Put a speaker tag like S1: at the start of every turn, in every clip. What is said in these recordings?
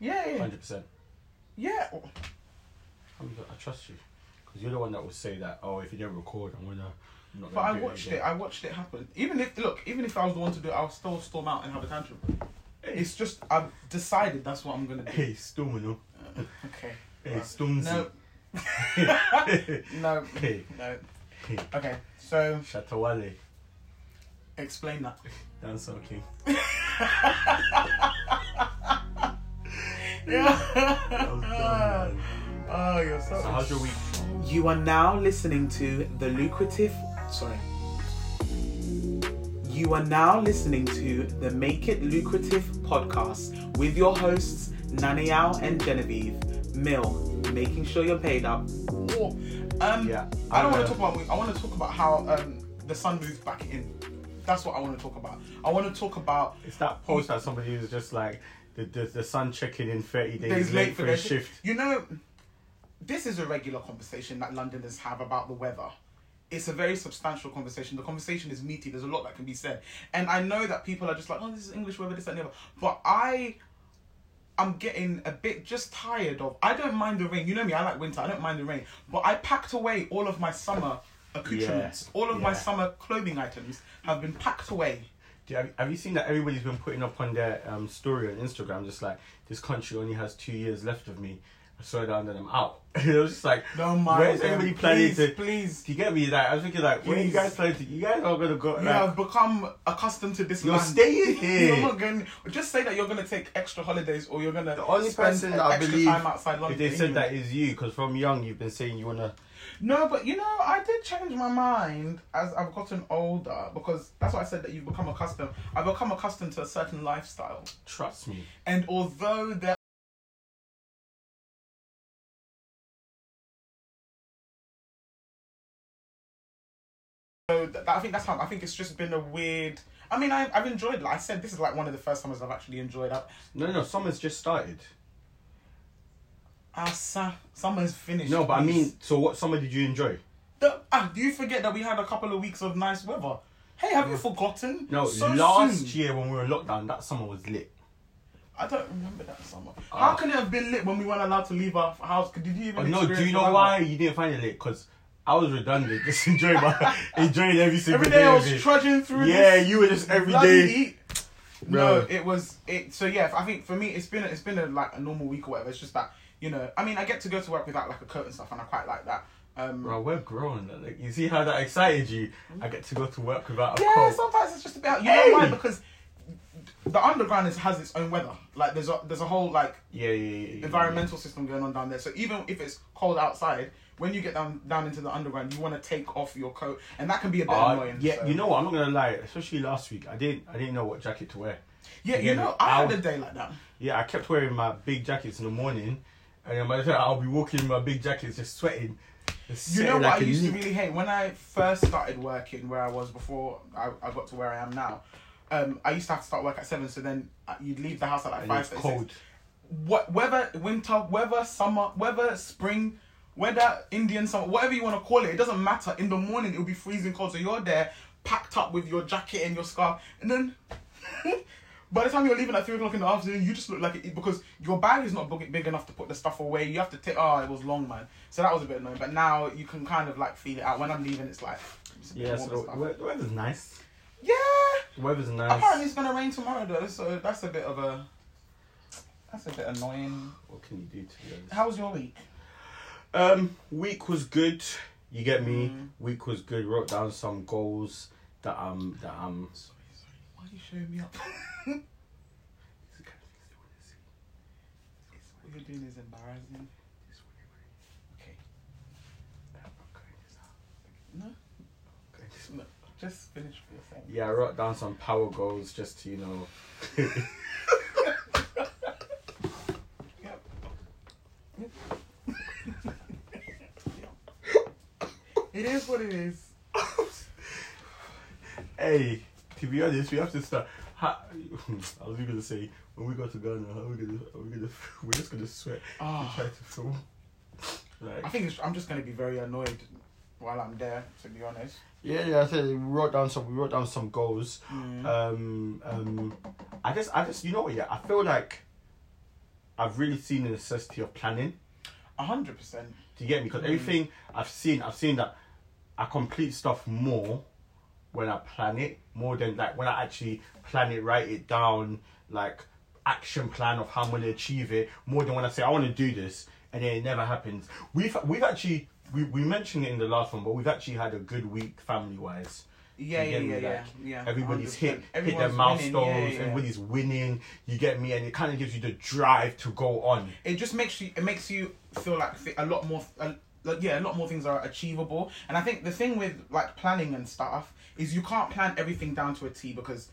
S1: Yeah, yeah,
S2: Hundred percent.
S1: yeah.
S2: I trust you because you're the one that will say that. Oh, if you don't record, I'm gonna. I'm not
S1: But I
S2: gonna
S1: watched it.
S2: again."
S1: I watched it happen. Even if look, even if I was the one to do it, I'll still storm out and have a tantrum. It's just I've decided that's what I'm gonna do.
S2: Hey, Stormino.
S1: Uh, okay.
S2: Hey,
S1: Right.
S2: Stormzy.
S1: No. No.
S2: Hey,
S1: No.
S2: hey.
S1: Okay. So
S2: Shatta Wale.
S1: explain that.
S2: Dance okay.
S1: Yeah. oh, you're so.
S2: So how's your week?
S1: You are now listening to the lucrative. Sorry. You are now listening to the Make It Lucrative podcast with your hosts Naniao and Genevieve. Mill, making sure you're paid up. Oh, Um,
S2: Yeah,
S1: I don't
S2: uh,
S1: want to talk about. I want to talk about how um, the sun moves back in. That's what I want to talk about. I want to talk about
S2: It's that post that somebody is just like the the, the sun checking in 30 days,
S1: days
S2: late for his shift.
S1: You know, this is a regular conversation that Londoners have about the weather. It's a very substantial conversation. The conversation is meaty. There's a lot that can be said, and I know that people are just like, "Oh, this is English weather, this and the other." But I, I'm getting a bit just tired of. I don't mind the rain. You know me. I like winter. I don't mind the rain. But I packed away all of my summer accoutrements. All of my summer clothing items have been packed away.
S2: Have, have you seen that everybody's been putting up on their um, story on Instagram, just like this country only has two years left of me. I saw down and I'm out. it was just like,
S1: Don't mind
S2: where's everybody planning
S1: Please,
S2: to?
S1: please.
S2: You get me? Like I was thinking, like, where are you guys planning to? You guys are gonna go.
S1: You
S2: Like,
S1: have become accustomed to this
S2: You're
S1: land.
S2: staying here.
S1: You're not going. Just say that you're going to take extra holidays, or you're going to
S2: the only
S1: spend
S2: person that I
S1: extra
S2: believe
S1: time outside
S2: if
S1: London.
S2: they said that is you, because from young you've been saying you wanna.
S1: No, but you know, I did change my mind as I've gotten older because that's why I said that you've become accustomed. I've become accustomed to a certain lifestyle,
S2: Trust me.
S1: and although there. So th- I think that's how I think it's just been a weird. I mean, I, I've enjoyed. Like I said, this is like one of the first summers I've actually enjoyed. I,
S2: No, no, summer's just started.
S1: Ah, sa- summer's finished.
S2: No, but I mean, so what summer did you enjoy?
S1: The, ah, do you forget that we had a couple of weeks of nice weather? Hey, have you forgotten?
S2: No,
S1: So
S2: last
S1: soon.
S2: year when we were in lockdown, that summer was lit.
S1: I don't remember that summer.
S2: Ah.
S1: How can it have been lit when we weren't allowed to leave our house? Did you even?
S2: Oh, no, do you know why you didn't find it lit? Because I was redundant, just enjoying my, enjoying every single day.
S1: Every day I was trudging through.
S2: Yeah, you were just every day.
S1: No, it was it. So yeah, I think for me, it's been a, it's been a, like a normal week or whatever. It's just that you know, I mean, I get to go to work without like a coat and stuff, and I quite like that. Um,
S2: Bro, we're grown. Like, you see how that excited you? I get to go to work without a
S1: Yeah,
S2: coat.
S1: sometimes it's just about. You
S2: Hey!
S1: know why? Because the underground is, has its own weather. Like there's a there's a whole like
S2: Yeah, yeah, yeah, yeah.
S1: environmental system going on down there. So even if it's cold outside, when you get down down into the underground, you want to take off your coat, and that can be a bit
S2: Uh,
S1: annoying.
S2: yeah,
S1: so-
S2: you know what? I'm not gonna lie. Especially last week, I didn't. I didn't know what jacket to wear.
S1: Yeah, you know, I had
S2: I'll-
S1: a day like that.
S2: Yeah, I kept wearing my big jackets in the morning, and then by the time I'll be walking in my big jackets, just sweating. Just
S1: You know what
S2: like
S1: I used to really hate when I first started working where I was before I, I got to where I am now. Um, I used to have to start work at seven, so then uh, you'd leave the house at like
S2: And
S1: five.
S2: it's cold.
S1: What whether winter, whether summer, whether spring, whether Indian summer, whatever you want to call it, it doesn't matter. In the morning, it'll be freezing cold, so you're there packed up with your jacket and your scarf, and then. By the time you're leaving at three o'clock in the afternoon, you just look like it because your bag is not big, big enough to put the stuff away. You have to take. Oh, it was long, man. So that was a bit annoying. But now you can kind of like feel it out. When I'm leaving, it's like. It's
S2: Yeah, so the, the weather's nice.
S1: yeah.
S2: The weather's nice.
S1: Apparently, it's gonna rain tomorrow though, so that's a bit of a. That's a bit annoying.
S2: What can you do to be honest?
S1: How was your week?
S2: Um, week was good. You get me.
S1: Mm.
S2: Week was good. Wrote down some goals that um that um.
S1: Sorry, sorry. Why are you showing me up? what you're doing is embarrassing. Okay. No. No. Just finish what you're saying.
S2: Yeah, I wrote down some power goals just to you know.
S1: is what it is.
S2: hey, to be honest, we have to start. Ha- I was gonna say when we go to Ghana, how are we gonna? Are we gonna? We're just gonna sweat
S1: Ah.
S2: to try to film. Like,
S1: I think it's, I'm just gonna be very annoyed while I'm there. To be honest.
S2: yeah, yeah. I said we wrote down some. We wrote down some goals.
S1: Mm.
S2: Um, um, I just, I just, you know what? Yeah, I feel like I've really seen the necessity of planning.
S1: A hundred percent.
S2: Do you get me? Because everything I've seen, I've seen that I complete stuff more when I plan it, more than like when I actually plan it, write it down, like action plan of how I'm gonna achieve it, more than when I say I want to do this and then it never happens. We've we've actually we, we mentioned it in the last one, but we've actually had a good week family wise.
S1: Yeah, yeah,
S2: get me?
S1: yeah, yeah,
S2: Everybody's
S1: 100%.
S2: hit hit their milestones.
S1: winning, yeah, yeah.
S2: Everybody's winning. You get me, and it kind of gives you the drive to go on.
S1: it just makes you it makes you feel like a lot more like, yeah a lot more things are achievable. And i think the thing with like planning and stuff is you can't plan everything down to a t because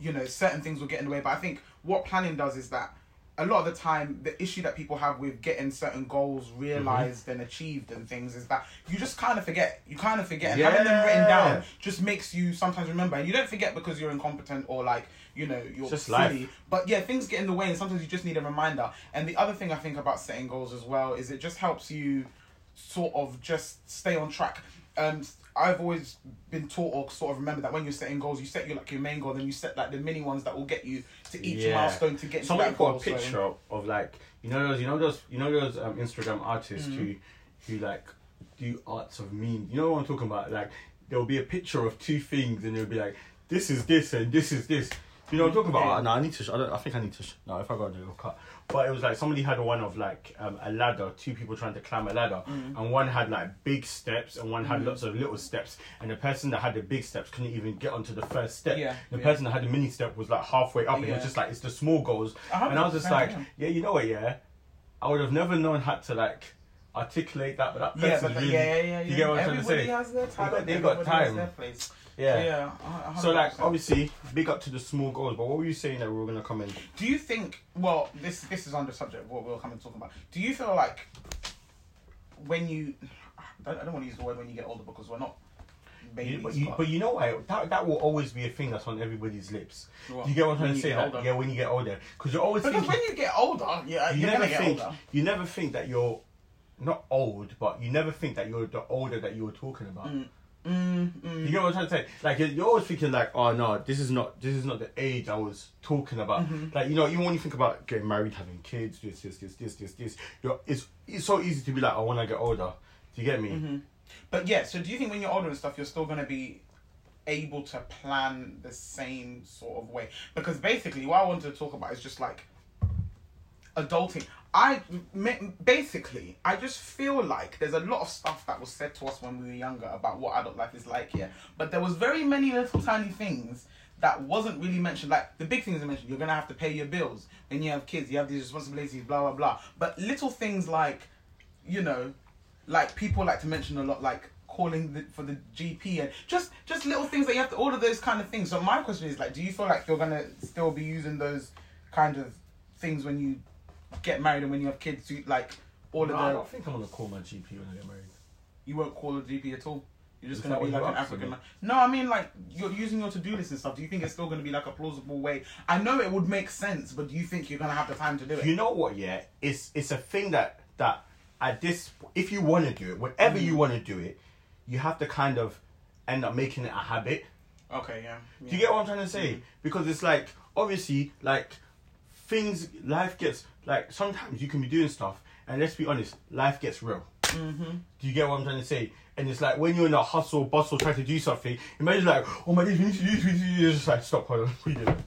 S1: you know certain things will get in the way. But i think what planning does is that a lot of the time the issue that people have with getting certain goals mm-hmm. realized and achieved and things is that you just kind of forget. You kind of forget. And having them written down just makes you sometimes remember. And you don't forget because you're incompetent or like you know you're
S2: just
S1: silly.
S2: life.
S1: but yeah, things get in the way, and sometimes you just need a reminder. And the other thing I think about setting goals as well is it just helps you sort of just stay on track. Um, I've always been taught or sort of remember that when you're setting goals, you set your like your main goal, then you set like the mini ones that will get you to each
S2: Yeah.
S1: milestone to get
S2: Somebody
S1: to that
S2: put
S1: goal.
S2: a picture of, of like you know those you know those you know those um, Instagram artists
S1: Mm-hmm.
S2: who who like do arts of meme. You know what I'm talking about? Like there will be a picture of two things and it'll be like this is this and this is this. You know what I'm talking about?
S1: Yeah.
S2: No, I need to. Sh- I, don't, I think I need to. Sh- no, if I got to it'll cut. But it was like somebody had one of like um, a ladder, two people trying to climb a ladder,
S1: Mm.
S2: and one had like big steps and one had lots of little steps, and the person that had the big steps couldn't even get onto the first step.
S1: Yeah,
S2: the
S1: yeah.
S2: person that had the mini step was like halfway up, and it was just like it's the small goals.
S1: Hundred
S2: And I was just like,
S1: yeah.
S2: yeah, you know what, yeah, I would have never known how to like articulate that, but that
S1: Yeah, but
S2: really,
S1: yeah, yeah, yeah,
S2: you get what I'm trying to
S1: Everybody
S2: say?
S1: has their time.
S2: got- they've got
S1: everybody has
S2: time.
S1: their place.
S2: yeah.
S1: So, yeah. a- a
S2: So like obviously, big up to the small goals. But what were you saying that we were gonna come in?
S1: Do you think? Well, this this is on the subject of what we'll come and talk about. Do you feel like when you, I don't, I don't want to use the word when you get older because we're not babies.
S2: You, but, you, but you know what? That that will always be a thing that's on everybody's lips.
S1: What?
S2: Do you get what I'm trying to say? Like, yeah, when you get older, because you're always
S1: because
S2: thinking.
S1: when you get older, yeah,
S2: you
S1: you're
S2: never
S1: gonna get
S2: think
S1: older.
S2: you never think that you're not old, but you never think that you're the older that you were talking about.
S1: Mm, mm, mm.
S2: You get what I'm trying to say? Like you're, you're always thinking like, oh no, this is not this is not the age I was talking about.
S1: Mm-hmm.
S2: Like you know, even when you think about getting married, having kids, this, this, this, this, this, this, you're, it's it's so easy to be like, oh, when I get older, do you get me?
S1: Mm-hmm. But yeah, so do you think when you're older and stuff, you're still gonna be able to plan the same sort of way? Because basically, what I wanted to talk about is just like adulting. I basically, I just feel like there's a lot of stuff that was said to us when we were younger about what adult life is like here, but there was very many little tiny things that wasn't really mentioned. Like the big things I mentioned, you're gonna have to pay your bills when you have kids. You have these responsibilities, blah blah blah. But little things like, you know, like people like to mention a lot, like calling the, for the GP and just just little things that you have to all of those kind of things. So my question is like, do you feel like you're gonna still be using those kind of things when you get married and when you have kids? To, like all
S2: No,
S1: of
S2: I
S1: the
S2: don't think I'm gonna call my GP when I get married.
S1: you won't call a GP at all. You're just
S2: Is
S1: gonna be like an African man. No, I mean like you're using your to do list and stuff. Do you think it's still gonna be like a plausible way? I know it would make sense, but do you think you're gonna have the time to do it?
S2: You know what? Yeah, it's it's a thing that that at this, if you want to do it, whenever you mm. want to do it, you have to kind of end up making it a habit.
S1: okay, yeah.
S2: Do you get what I'm trying to say? Mm. Because it's like obviously like things life gets like sometimes you can be doing stuff and let's be honest, life gets real.
S1: Mm-hmm.
S2: Do you get what I'm trying to say? And it's like when you're in a hustle, bustle, trying to do something, imagine like, oh my days, we need to do this, we need to do this. You're just like, stop, hold on, what are you doing?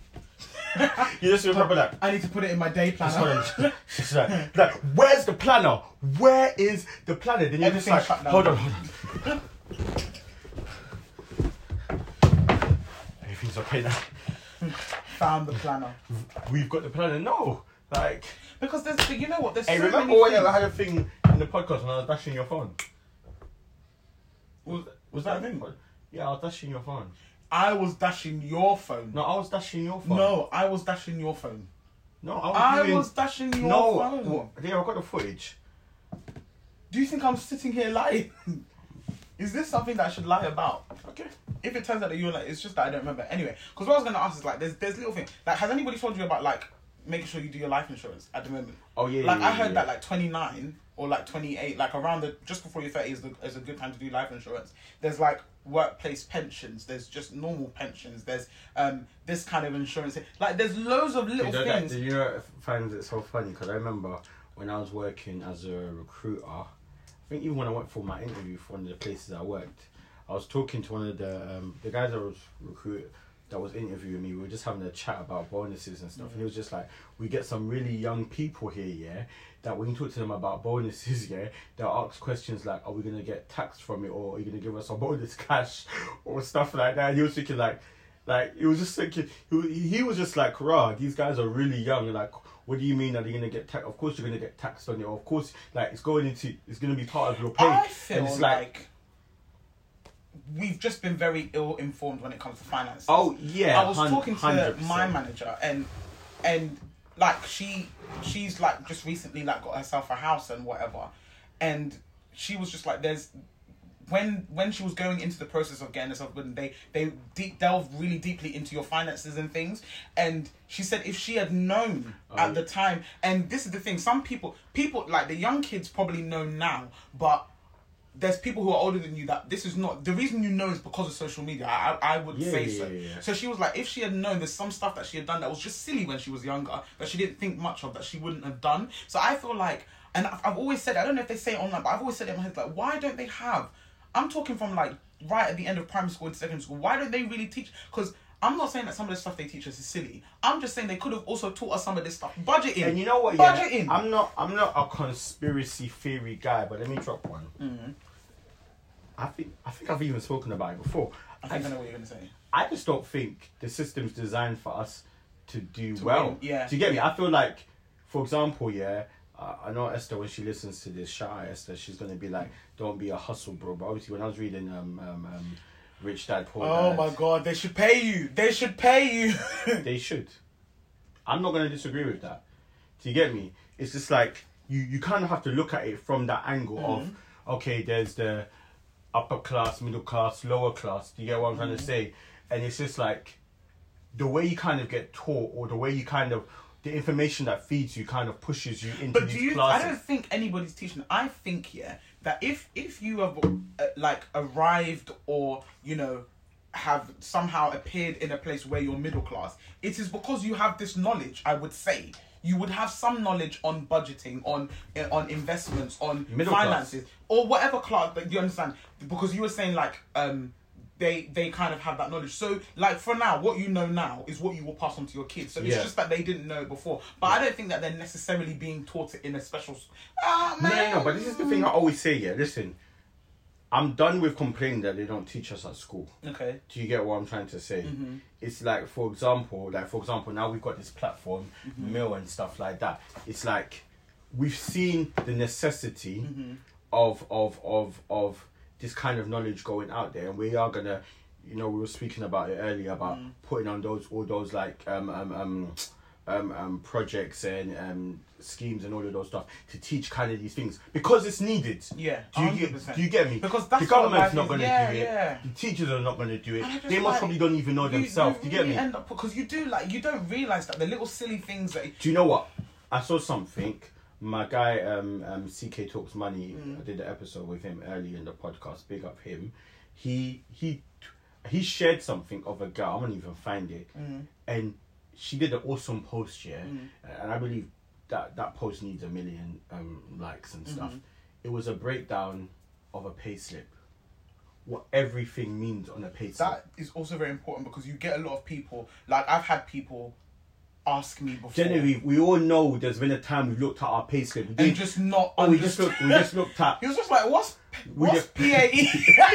S2: you just remember that.
S1: I need to put it in my day planner.
S2: like, like, where's the planner? Where is the planner? Then you're just like, hold on, hold on. Everything's okay now.
S1: Found the planner.
S2: We've got the planner. No, like,
S1: Because there's, you know what? There's
S2: hey,
S1: so
S2: remember when. I had a thing in the podcast when I was dashing your phone? Was was that a thing? Yeah, I was dashing your phone.
S1: I was dashing your phone.
S2: No, I was dashing your phone.
S1: No, I was dashing your phone.
S2: no, I was.
S1: I
S2: doing-
S1: was dashing your
S2: no.
S1: phone.
S2: What? Yeah, I got the footage.
S1: Do you think I'm sitting here lying? Is this something that I should lie about?
S2: Okay.
S1: If it turns out that you're like, it's just that I don't remember. Anyway, because what I was gonna ask is like, there's there's little things. Like, has anybody told you about like making sure you do your life insurance at the moment.
S2: Oh yeah.
S1: like
S2: yeah,
S1: I heard
S2: yeah.
S1: that like twenty nine or like twenty eight, like around the just before you're thirty is, the, is a good time to do life insurance. There's like workplace pensions. There's just normal pensions. There's um this kind of insurance. Like there's loads of little
S2: You know, that,
S1: things.
S2: you know, find it so funny because I remember when I was working as a recruiter. Think even when I went for my interview for one of the places I worked, I was talking to one of the um, the guys that was recruit that was interviewing me. We were just having a chat about bonuses and stuff, and he was just like, "We get some really young people here, yeah." That when you talk to them about bonuses, yeah, they'll ask questions like, "Are we gonna get taxed from it, or are you gonna give us a bonus cash, or stuff like that?" And he was thinking like, like he was just thinking he, he was just like rah these guys are really young like what do you mean are they gonna get taxed of course you're gonna get taxed on it of course like it's going into it's gonna be part of your pay
S1: I feel
S2: and it's
S1: like, we've just been very ill informed when it comes to finances.
S2: oh yeah
S1: I was talking to
S2: 100%.
S1: my manager and and like she she's like just recently like got herself a house and whatever and she was just like there's when when she was going into the process of getting herself good they they deep delve really deeply into your finances and things and she said if she had known
S2: Oh,
S1: at the time and this is the thing some people people like the young kids probably know now but there's people who are older than you that this is not the reason you know is because of social media. I I, I would
S2: Yeah,
S1: say
S2: yeah,
S1: so.
S2: yeah.
S1: So she was like, if she had known there's some stuff that she had done that was just silly when she was younger that she didn't think much of that she wouldn't have done. So I feel like, and I've, I've always said I don't know if they say it online, but I've always said it in my head like, why don't they have? I'm talking from like right at the end of primary school and secondary school. Why don't they really teach? Because I'm not saying that some of the stuff they teach us is silly. I'm just saying they could have also taught us some of this stuff. Budgeting.
S2: and you know what yeah
S1: Budgeting.
S2: I'm not I'm not a conspiracy theory guy but let me drop one
S1: Mhm.
S2: I think I think I've even spoken about it before
S1: I think I know what you're gonna say.
S2: I just don't think the system's designed for us to do
S1: To
S2: well.
S1: win, yeah.
S2: Do you get me? I feel like, for example, yeah, I know Esther when she listens to this, shout out Esther, she's gonna be like, "Don't be a hustle, bro." But obviously, when I was reading um um, um Rich Dad Poor
S1: Oh my god, they should pay you. They should pay you.
S2: they should. I'm not gonna disagree with that. Do you get me? It's just like you you kind of have to look at it from that angle of okay, there's the upper class, middle class, lower class. Do you get what I'm trying to say? And it's just like the way you kind of get taught, or the way you kind of the information that feeds you kind of pushes you into
S1: But
S2: these
S1: do you?
S2: classes.
S1: I don't think anybody's teaching. I think yeah that if if you have uh, like arrived or you know have somehow appeared in a place where you're middle class, it is because you have this knowledge. I would say you would have some knowledge on budgeting, on uh, on investments, on
S2: Middle class.
S1: finances, or whatever class that you understand. Because you were saying like um they they kind of have that knowledge. So like for now, what you know now is what you will pass on to your kids. So it's
S2: Yeah.
S1: just that they didn't know it before. But I don't think that they're necessarily being taught it in a special. Ah
S2: No, no, no, but this is the thing I always say. Yeah, listen, I'm done with complaining that they don't teach us at school.
S1: Okay.
S2: Do you get what I'm trying to say?
S1: Mm-hmm.
S2: It's like, for example, like for example, now we've got this platform,
S1: Mm-hmm.
S2: Mill and stuff like that. It's like we've seen the necessity
S1: Mm-hmm.
S2: of of of of this kind of knowledge going out there, and we are gonna, you know, we were speaking about it earlier about
S1: Mm.
S2: putting on those all those like um um um. Um, um, projects and um, schemes and all of those stuff to teach kind of these things because it's needed.
S1: Yeah,
S2: Do you, get,
S1: 100%.
S2: do you get me?
S1: Because that's
S2: the government's not going to
S1: Yeah,
S2: do it.
S1: yeah.
S2: The teachers are not going to do it.
S1: And I just
S2: They most
S1: like-
S2: probably don't even know themselves. do you get me?
S1: Because you do like you don't realize that the little silly things that
S2: Do you know what? I saw something. My guy, um, um, CK Talks Money,
S1: Mm.
S2: I did the episode with him early in the podcast. Big up him. He he he shared something of a girl. I won't even find it,
S1: Mm.
S2: and she did an awesome post, yeah. And I believe that that post needs a million um, likes and stuff.
S1: Mm-hmm.
S2: It was a breakdown of a payslip. What everything means on a payslip.
S1: that is also very important because you get a lot of people like I've had people ask me before.
S2: Generally, we all know there's been a time we've looked at our pay. We
S1: and just not.
S2: Oh, we just looked. We just looked at.
S1: he was just like, "What's what's P A E?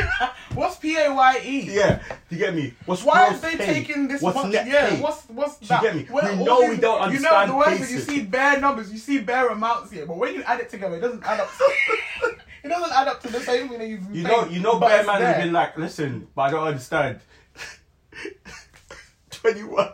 S1: What's P A Y E?
S2: Yeah, you get me. What's
S1: why are they
S2: pay?
S1: taking this?
S2: What's?
S1: Yeah,
S2: pay?
S1: what's what's that?
S2: You get me. We know
S1: these,
S2: we don't understand.
S1: You know the worst is you see bare numbers, you see bare amounts here, but when you add it together, it doesn't add up. It doesn't add up to the same thing that you've.
S2: You
S1: paid,
S2: know, you know,
S1: bare
S2: man has been like, listen, but I don't understand. Twenty one.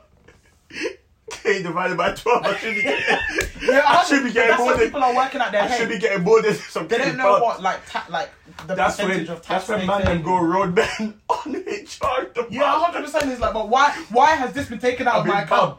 S2: 2K divided by 12. I should be getting,
S1: yeah,
S2: I, I should be getting more than.
S1: People are working out their
S2: I
S1: head.
S2: should be getting more than some.
S1: They don't know what like ta- like the
S2: that's
S1: percentage when, of tax.
S2: That's when man can go road man on HR.
S1: The yeah, 100. percent Is like, but why why has this been taken out
S2: I've
S1: of my account?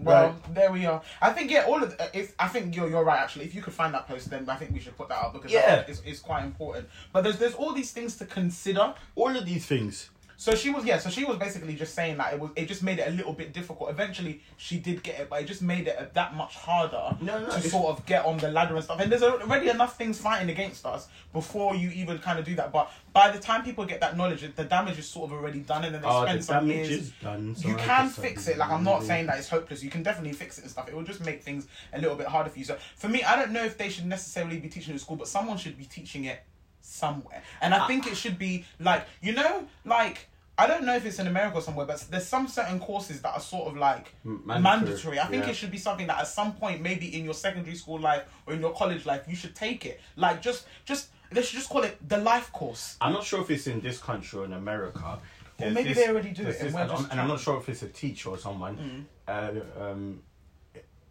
S1: Well,
S2: right.
S1: there we are. I think yeah, all of the, if I think you're you're right actually. If you could find that post, then I think we should put that up because
S2: yeah,
S1: it's it's quite important. But there's there's all these things to consider.
S2: All of these things.
S1: So she was yeah. So she was basically just saying that it was it just made it a little bit difficult. Eventually, she did get it, but it just made it that much harder
S2: No, no,
S1: to
S2: it's-
S1: sort of get on the ladder and stuff. And there's already enough things fighting against us before you even kind of do that. But by the time people get that knowledge, the damage is sort of already done, and then they
S2: Oh,
S1: spend
S2: the
S1: some
S2: damage
S1: years
S2: is done. so
S1: you
S2: I
S1: can fix it. Like I'm not saying that it's hopeless. You can definitely fix it and stuff. It will just make things a little bit harder for you. So for me, I don't know if they should necessarily be teaching it in school, but someone should be teaching it somewhere. And I think it should be like you know, like I don't know if it's in America or somewhere, but there's some certain courses that are sort of like mandatory.
S2: mandatory,
S1: I think
S2: yeah.
S1: it should be something that at some point, maybe in your secondary school life or in your college life, you should take it. Like just, just they should just call it the life course.
S2: I'm not sure if it's in this country or in America. There's
S1: maybe they already do it and
S2: this- and, I'm- and I'm not sure if it's a teacher or someone. Uh, um,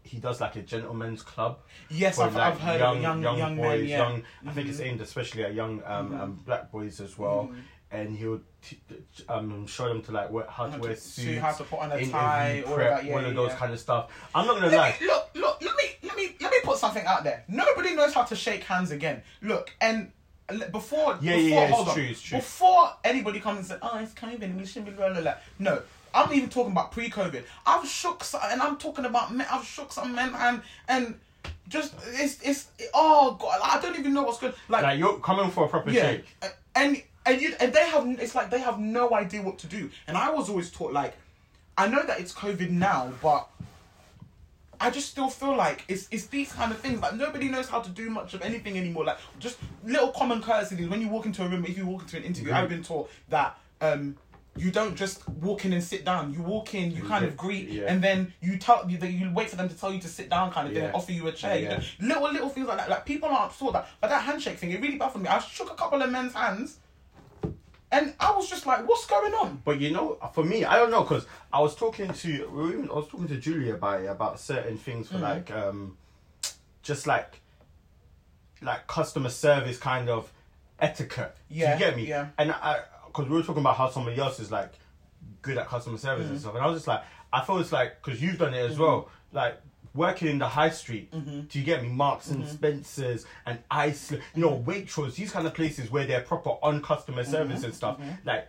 S2: he does like a gentleman's club.
S1: Yes, I've, I've heard of it. young young, men. Yeah.
S2: young. I think it's aimed especially at young um, um, black boys as well. And he'll t- um, show them to like wear, how to wear suits,
S1: how to put on a tie, all
S2: prep,
S1: that, yeah,
S2: all of those
S1: yeah.
S2: kind of stuff. I'm not gonna
S1: Let
S2: lie.
S1: me, look, look, let me, let me, let me put something out there. Nobody knows how to shake hands again. Look, and before,
S2: Yeah,
S1: before,
S2: yeah, yeah, it's
S1: hold on.
S2: true, it's true.
S1: Before anybody comes and says, "Oh, it's COVID, and we shouldn't be blah blah blah," no. I'm even talking about pre-COVID. I've shook, some, and I'm talking about men. I've shook some men, and and just it's it's oh god, I don't even know what's good. Like,
S2: Like you're coming for a proper
S1: yeah,
S2: shake.
S1: and and you and they have it's like they have no idea what to do. And I was always taught like, I know that it's COVID now, but I just still feel like it's it's these kind of things. Like nobody knows how to do much of anything anymore. Like just little common courtesies. When you walk into a room, if you walk into an interview,
S2: Mhm.
S1: I've been taught that um you don't just walk in and sit down. You walk in, you kind of greet,
S2: yeah.
S1: and then you tell you you wait for them to tell you to sit down, kind of
S2: Yeah.
S1: offer you a chair. You know, little little things like that. Like people aren't taught that, but that handshake thing, it really baffled me. I shook a couple of men's hands, and I was just like, "What's going on?"
S2: But you know, for me, I don't know because I was talking to I was talking to Julia about it, about certain things for
S1: Mhm.
S2: like um, just like like customer service kind of etiquette. Do
S1: Yeah,
S2: you get me?
S1: yeah.
S2: And I because we were talking about how somebody else is like good at customer service
S1: Mm.
S2: and stuff, and I was just like, I feel it's like because you've done it
S1: Mm-hmm.
S2: as well, like. Working in the high street, do you get me? Marks and Spencers and Ice, you
S1: Mm-hmm.
S2: know, Waitrose, these kind of places where they're proper on customer
S1: Mm-hmm.
S2: service and stuff. Like,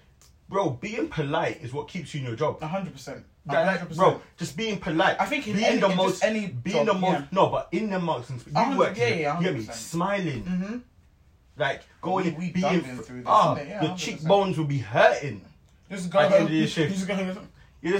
S2: bro, being polite is what keeps you in your job.
S1: A hundred percent.
S2: Like,
S1: hundred
S2: like,
S1: percent.
S2: bro, just being polite.
S1: I think in
S2: being
S1: any-
S2: the most,
S1: any
S2: being
S1: job,
S2: the most,
S1: yeah.
S2: no, but in the marks and you work,
S1: yeah, yeah,
S2: you get me, smiling,
S1: Mm-hmm.
S2: Like going,
S1: We- we
S2: being,
S1: through this, innit? Yeah,
S2: your cheekbones will be hurting.
S1: Just go
S2: At the end
S1: home.
S2: of the shift.
S1: Just go.
S2: You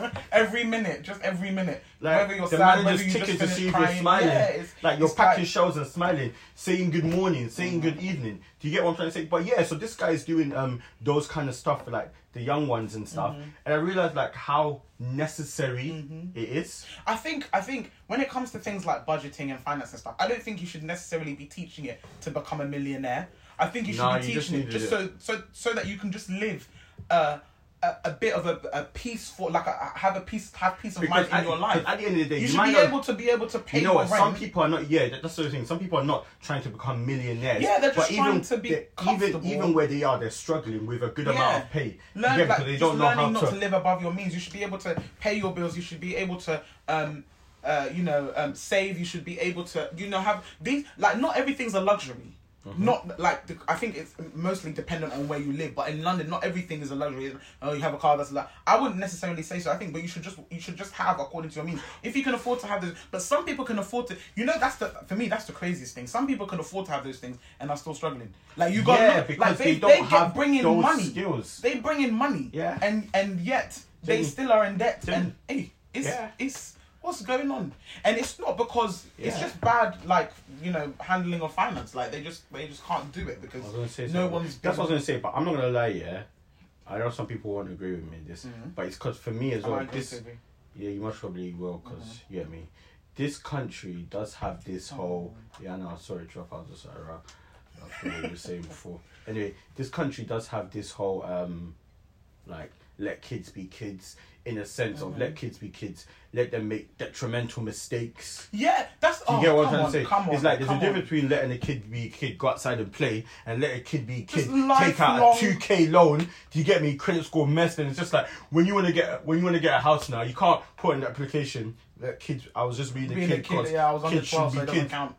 S1: Every minute, just every minute.
S2: like
S1: whether you're
S2: the
S1: sad, whether you just
S2: to see if
S1: crying.
S2: you're smiling.
S1: Yeah, it's,
S2: like you're packing
S1: like-
S2: shelves and smiling, saying good morning, saying good evening. Do you get what I'm trying to say? But yeah, so this guy is doing um those kind of stuff for like the young ones and stuff,
S1: Mm-hmm.
S2: and I realized like how necessary it is.
S1: I think I think when it comes to things like budgeting and finance and stuff, I don't think you should necessarily be teaching it to become a millionaire. I think you should
S2: No,
S1: be
S2: you just
S1: teaching it just so so so that you can just live uh, a a bit of a, a peaceful like a, have a peace have peace of mind in your life.
S2: at the end of the day,
S1: you, should
S2: might
S1: be
S2: not,
S1: able to be able to pay
S2: You know what?
S1: rent.
S2: Some people are not. Yeah, that- that's the thing. Some people are not trying to become millionaires.
S1: Yeah, they're just trying
S2: even,
S1: to be
S2: they- even even where they are, they're struggling with a good amount of pay.
S1: Learn,
S2: yeah,
S1: like,
S2: they
S1: just
S2: don't know
S1: learning
S2: how
S1: not
S2: to.
S1: to live above your means. You should be able to pay your bills. You should be able to, um, uh, you know, um, save. You should be able to, you know, have these. Like, not everything's a luxury.
S2: Mm-hmm.
S1: Not like the, I think it's mostly dependent on where you live. But in London, not everything is a luxury. Oh, you have a car that's like I wouldn't necessarily say so. I think, but you should just you should just have according to your means. If you can afford to have those, but some people can afford to. You know, that's the for me that's the craziest thing. Some people can afford to have those things and are still struggling. Like you got
S2: Yeah, because
S1: like
S2: they
S1: they,
S2: don't
S1: they get
S2: have
S1: bring in money.
S2: skills.
S1: They bring in money.
S2: Yeah.
S1: And and yet they still are in debt. and hey, it's
S2: Yeah.
S1: it's what's going on? And it's not because it's just bad, like you know, handling of finance. Like they just they just can't do it because
S2: I was gonna say
S1: no
S2: something.
S1: one's.
S2: That's what I was gonna say, but I'm not gonna lie. Yeah, I know some people won't agree with me in this,
S1: Mhm.
S2: but it's because for me as
S1: I
S2: well. This, yeah, you most probably will, because
S1: Mm-hmm.
S2: you get me. This country does have this
S1: Oh.
S2: whole. Yeah, no, sorry, drop out just around. That's what were saying before. Anyway, this country does have this whole um, like let kids be kids in a sense of
S1: Mm-hmm.
S2: let kids be kids, let them make detrimental mistakes.
S1: Yeah, that's.
S2: Do you
S1: oh,
S2: get what I'm trying
S1: on,
S2: to say?
S1: Come on,
S2: it's like there's a
S1: on.
S2: difference between letting a kid be a kid, go outside and play, and let a kid be a kid, take out a two k loan. Do you get me? Credit score messed, and it's just like when you want to get when you want to get a house now, you can't put in the application that kids. I was just being a
S1: Being
S2: kid.
S1: a kid, yeah, I was under
S2: kids should
S1: 12,
S2: be
S1: so it doesn't
S2: kids.
S1: count.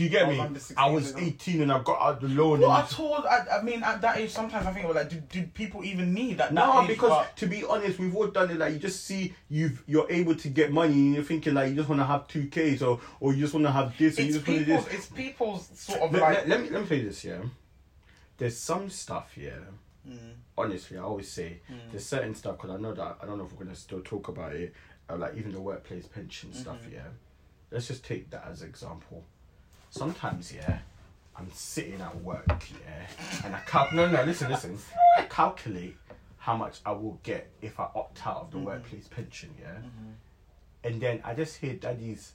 S2: Do you get me? I was
S1: years
S2: 18 and I got out the loan.
S1: Well,
S2: and
S1: at all, I, I mean, at that age, sometimes I think, well, like, do, do people even need that?
S2: No, because
S1: but-
S2: to be honest, we've all done it. Like you just see you've you're able to get money, and you're thinking like you just want to have two Ks or or you just want to have this or you just want this.
S1: it's people's sort of
S2: Let,
S1: like.
S2: let, let me let me tell you this, yeah. There's some stuff, yeah.
S1: Mm.
S2: Honestly, I always say there's certain stuff because I know that I don't know if we're gonna still talk about it, uh, like even the workplace pension stuff,
S1: Mm-hmm.
S2: yeah. Let's just take that as example. Sometimes, yeah, I'm sitting at work, yeah, and I cal- no no listen listen, I calculate how much I will get if I opt out of the
S1: Mm-hmm.
S2: workplace pension, yeah, and then I just hear daddy's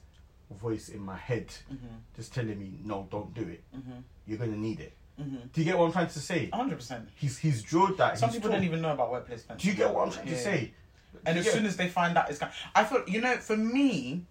S2: voice in my head
S1: Mm-hmm.
S2: just telling me no, don't do it.
S1: Mhm.
S2: You're gonna need it.
S1: Mhm.
S2: Do you get what I'm trying to say?
S1: hundred percent.
S2: He's he's drilled that.
S1: Some people don't even know about workplace pension.
S2: Do you get what I'm trying
S1: Yeah.
S2: to say?
S1: And as
S2: get-
S1: soon as they find out, it's kind. I feel you know, for me,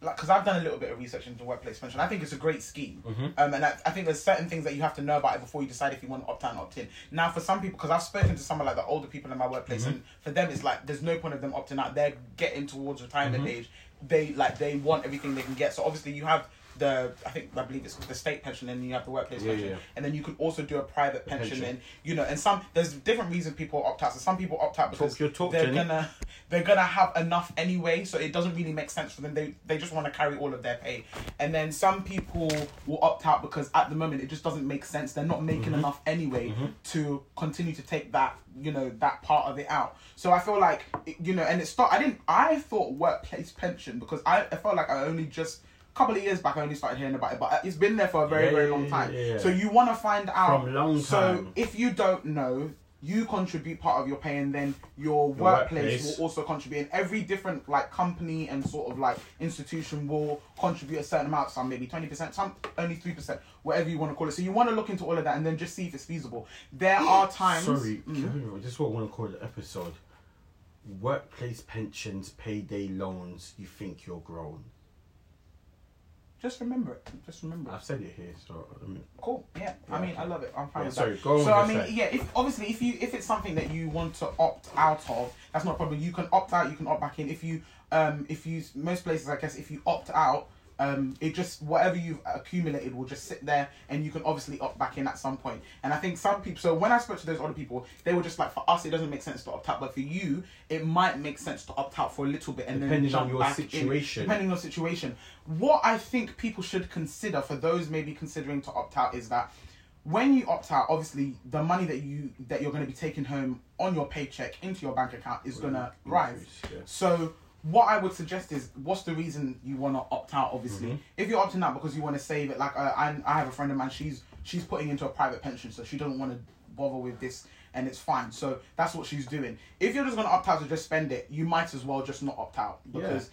S1: like, because I've done a little bit of research into workplace pension. I think it's a great scheme,
S2: Mhm.
S1: um, and I, I think there's certain things that you have to know about it before you decide if you want to opt out and opt in. Now, for some people, because I've spoken to some of like the older people in my workplace,
S2: Mm-hmm.
S1: and for them, it's like there's no point of them opting out. They're getting towards retirement
S2: Mm-hmm.
S1: age. They like they want everything they can get. So obviously, you have. The I think I believe it's the state pension, and you have the workplace
S2: Yeah,
S1: pension,
S2: yeah.
S1: and then you can also do a private pension,
S2: pension.
S1: and you know, and some there's different reasons people opt out. So some people opt out because
S2: talk,
S1: they're
S2: Jenny.
S1: gonna they're gonna have enough anyway, so it doesn't really make sense for them. They they just want to carry all of their pay, and then some people will opt out because at the moment it just doesn't make sense. They're not making
S2: Mm-hmm.
S1: enough anyway to continue to take that you know that part of it out. So I feel like you know, and it start. I didn't. I thought workplace pension because I, I felt like I only just. Couple of years back, I only started hearing about it, but it's been there for a very,
S2: Yeah,
S1: very long time.
S2: yeah.
S1: So you want to find out
S2: From long time.
S1: So if you don't know, you contribute part of your pay, and then your,
S2: Your
S1: workplace,
S2: workplace.
S1: will also contribute. And every different like company and sort of like institution will contribute a certain amount. Some maybe twenty percent, some only three percent, whatever you want to call it. So you want to look into all of that and then just see if it's feasible. There are times.
S2: Sorry,
S1: Mm.
S2: this is what I want to call the episode. Workplace pensions, payday loans. You think you're grown?
S1: Just remember it. Just remember it.
S2: I've said it here, so I mean,
S1: Cool. Yeah. I mean,
S2: okay.
S1: I love it. I'm fine
S2: Yeah,
S1: with
S2: sorry,
S1: that.
S2: go on
S1: so I mean,
S2: side.
S1: yeah. If obviously, if you if it's something that you want to opt out of, that's not a problem. You can opt out. You can opt back in. If you um if you most places, I guess, if you opt out. Um, it just whatever you've accumulated will just sit there, and you can obviously opt back in at some point. And I think some people. So when I spoke to those other people, they were just like, for us, it doesn't make sense to opt out, but for you, it might make sense to opt out for a little bit and then
S2: Depending on
S1: jump
S2: your
S1: back in,
S2: situation.
S1: depending on your situation. What I think people should consider for those maybe considering to opt out is that when you opt out, obviously the money that you that you're going to be taking home on your paycheck into your bank account is going to rise.
S2: yeah.
S1: So what I would suggest is, what's the reason you want to opt out? Obviously,
S2: Mm-hmm.
S1: if you're opting out because you want to save it, like uh, I, I have a friend of mine, she's she's putting into a private pension, so she doesn't want to bother with this, and it's fine. So that's what she's doing. If you're just going to opt out to just spend it, you might as well just not opt out because.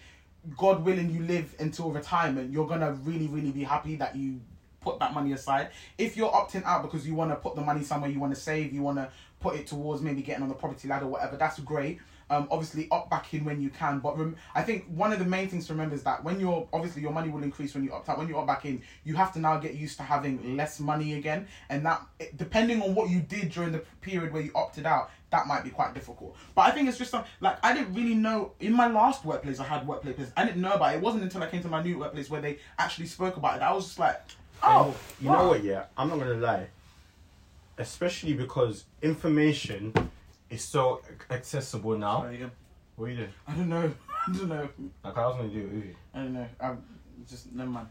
S1: God willing, you live until retirement, you're gonna really, really be happy that you put that money aside. If you're opting out because you want to put the money somewhere, you want to save, you want to put it towards maybe getting on the property ladder, whatever, that's great. Um, obviously, opt back in when you can. But rem- I think one of the main things to remember is that when you're obviously your money will increase when you opt out. When you opt back in, you have to now get used to having less money again, and that depending on what you did during the period where you opted out, that might be quite difficult. But I think it's just some like I didn't really know in my last workplace I had workplace. I didn't know about it. It wasn't until I came to my new workplace where they actually spoke about it. I was just like, oh,
S2: you
S1: wow.
S2: know what? Yeah, I'm not gonna lie. Especially because information is so accessible now.
S1: Sorry, yeah.
S2: What are you doing?
S1: I don't know. I don't know.
S2: Like I was gonna do it with you.
S1: I don't know. I'm just never mind.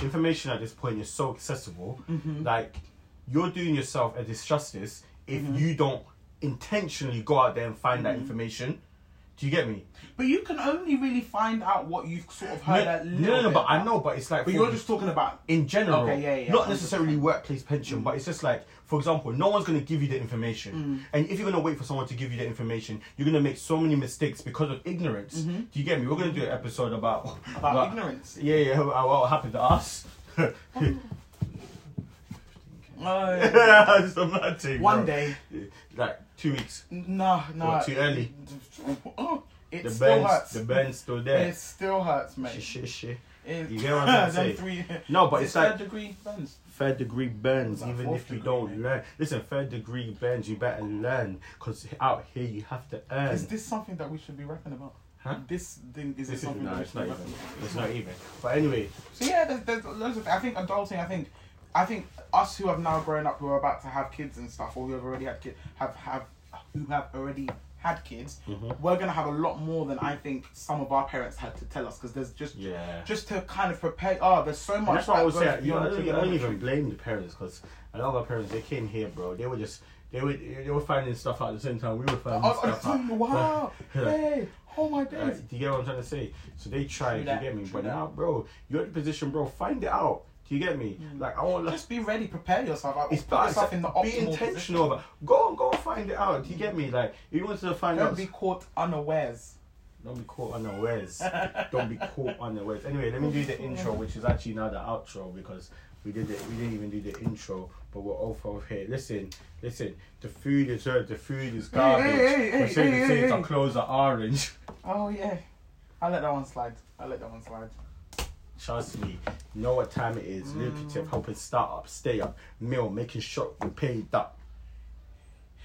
S2: information at this point is so accessible.
S1: Mm-hmm.
S2: Like you're doing yourself a disjustice if you don't intentionally go out there and find
S1: Mm-hmm.
S2: that information. Do you get me?
S1: But you can only really find out what you've sort of heard
S2: no, no, no,
S1: bit
S2: but I know, but it's like
S1: But you're just talking about
S2: in general,
S1: Okay, yeah, yeah,
S2: not
S1: 100%.
S2: necessarily workplace pension, but it's just like, for example, no one's going to give you the information,
S1: Mm.
S2: and if you're going to wait for someone to give you the information, you're going to make so many mistakes because of ignorance. Do you get me? We're going to do an episode about
S1: Mm-hmm. about ignorance.
S2: Yeah, yeah, about what happened to us.
S1: Oh, yeah.
S2: It's a mad thing,
S1: One
S2: bro.
S1: day.
S2: Like two weeks.
S1: No, no.
S2: What, too early?
S1: Oh, it
S2: The
S1: still
S2: bend's
S1: hurts.
S2: the bend's still there.
S1: It still hurts, mate.
S2: Shit, shit, shit.
S1: It-
S2: You get what I'm trying to
S1: Them
S2: say?
S1: Three,
S2: No, but it's
S1: it
S2: like
S1: third degree bends.
S2: third degree burns, even if you
S1: degree,
S2: don't
S1: mate.
S2: learn. Listen, third degree burns, you better learn, cause out here you have to earn.
S1: Is this something that we should be rapping about?
S2: Huh?
S1: This thing is
S2: This
S1: it
S2: is
S1: something
S2: no,
S1: that we
S2: it's
S1: should
S2: not
S1: be
S2: even.
S1: rapping about?
S2: It's not even. But anyway,
S1: So yeah, there's, there's loads of. I think adulting. I think, I think us who have now grown up, who are about to have kids and stuff, or who have already had kids, have have who have already had kids,
S2: Mhm.
S1: we're gonna have a lot more than I think some of our parents had to tell us because there's just
S2: yeah.
S1: just to kind of prepare. Oh, there's so
S2: And
S1: much.
S2: that's what I
S1: that
S2: would say. You know, I don't, I don't even blame the parents because a lot of our parents they came here, bro. They were just they were they were finding stuff out at the same time we were finding
S1: Oh,
S2: stuff
S1: oh,
S2: out.
S1: wow!
S2: Yeah.
S1: Hey, oh my
S2: Uh,
S1: days!
S2: do you get what I'm trying to say? So they tried,
S1: True
S2: you
S1: that,
S2: get me?
S1: true
S2: But
S1: that.
S2: now, bro, you're in the position, bro. Find it out. Do you get me? Like I want, like,
S1: Just be ready, prepare yourself. Like,
S2: it's
S1: put yourself in the optimal
S2: be intentional.
S1: position.
S2: About, go and go and find it out. Do you get me? Like if you want to find
S1: Don't
S2: out.
S1: be caught unawares.
S2: Don't be caught unawares. Don't be caught unawares. Anyway, let me do the intro, which is actually now the outro because we did it. We didn't even do the intro, but we're all over here. Listen, listen. The food is hurt. The food is garbage.
S1: hey, hey, hey,
S2: We're saying
S1: hey,
S2: the
S1: hey, hey.
S2: are clothes are orange.
S1: Oh yeah, I let that one slide. I let that one slide.
S2: Trust me, know what time it is. Lucrative, helping start up, stay up, meal, making sure we paid up.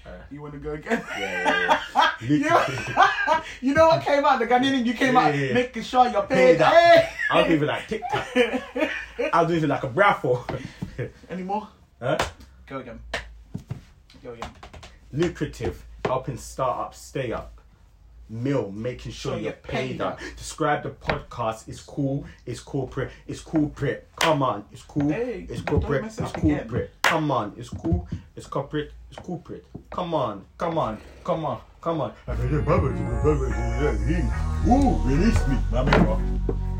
S2: Uh,
S1: You want to go again?
S2: yeah, yeah, yeah.
S1: You know what came out? The Ghanaian, you came out making sure you're
S2: Paid
S1: paid.
S2: up.
S1: Hey!
S2: I'll do it like tic tac. I'll do it like a braffle.
S1: Any more?
S2: huh?
S1: Go again. Go again.
S2: Lucrative, helping start up, stay up. Meal, making sure
S1: Sure
S2: you're
S1: you're
S2: paid
S1: paid
S2: up.
S1: up.
S2: Describe the podcast. It's cool. It's corporate. It's corporate. Come on. It's cool.
S1: Hey,
S2: it's
S1: don't
S2: corporate.
S1: mess it
S2: It's
S1: up again.
S2: corporate. Come on. It's cool. It's corporate. It's corporate. Come on. Come on. Come on. Come on. I forget. Ooh, release me, my man. bro.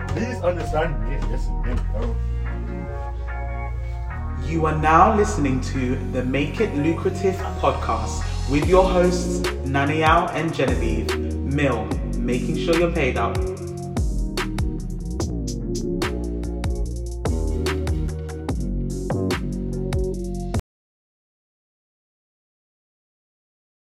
S2: Please understand me. Listen, me, bro.
S1: You are now listening to the Make It Lucrative podcast with your hosts, Naniao and Genevieve. Mill, making sure you're paid up.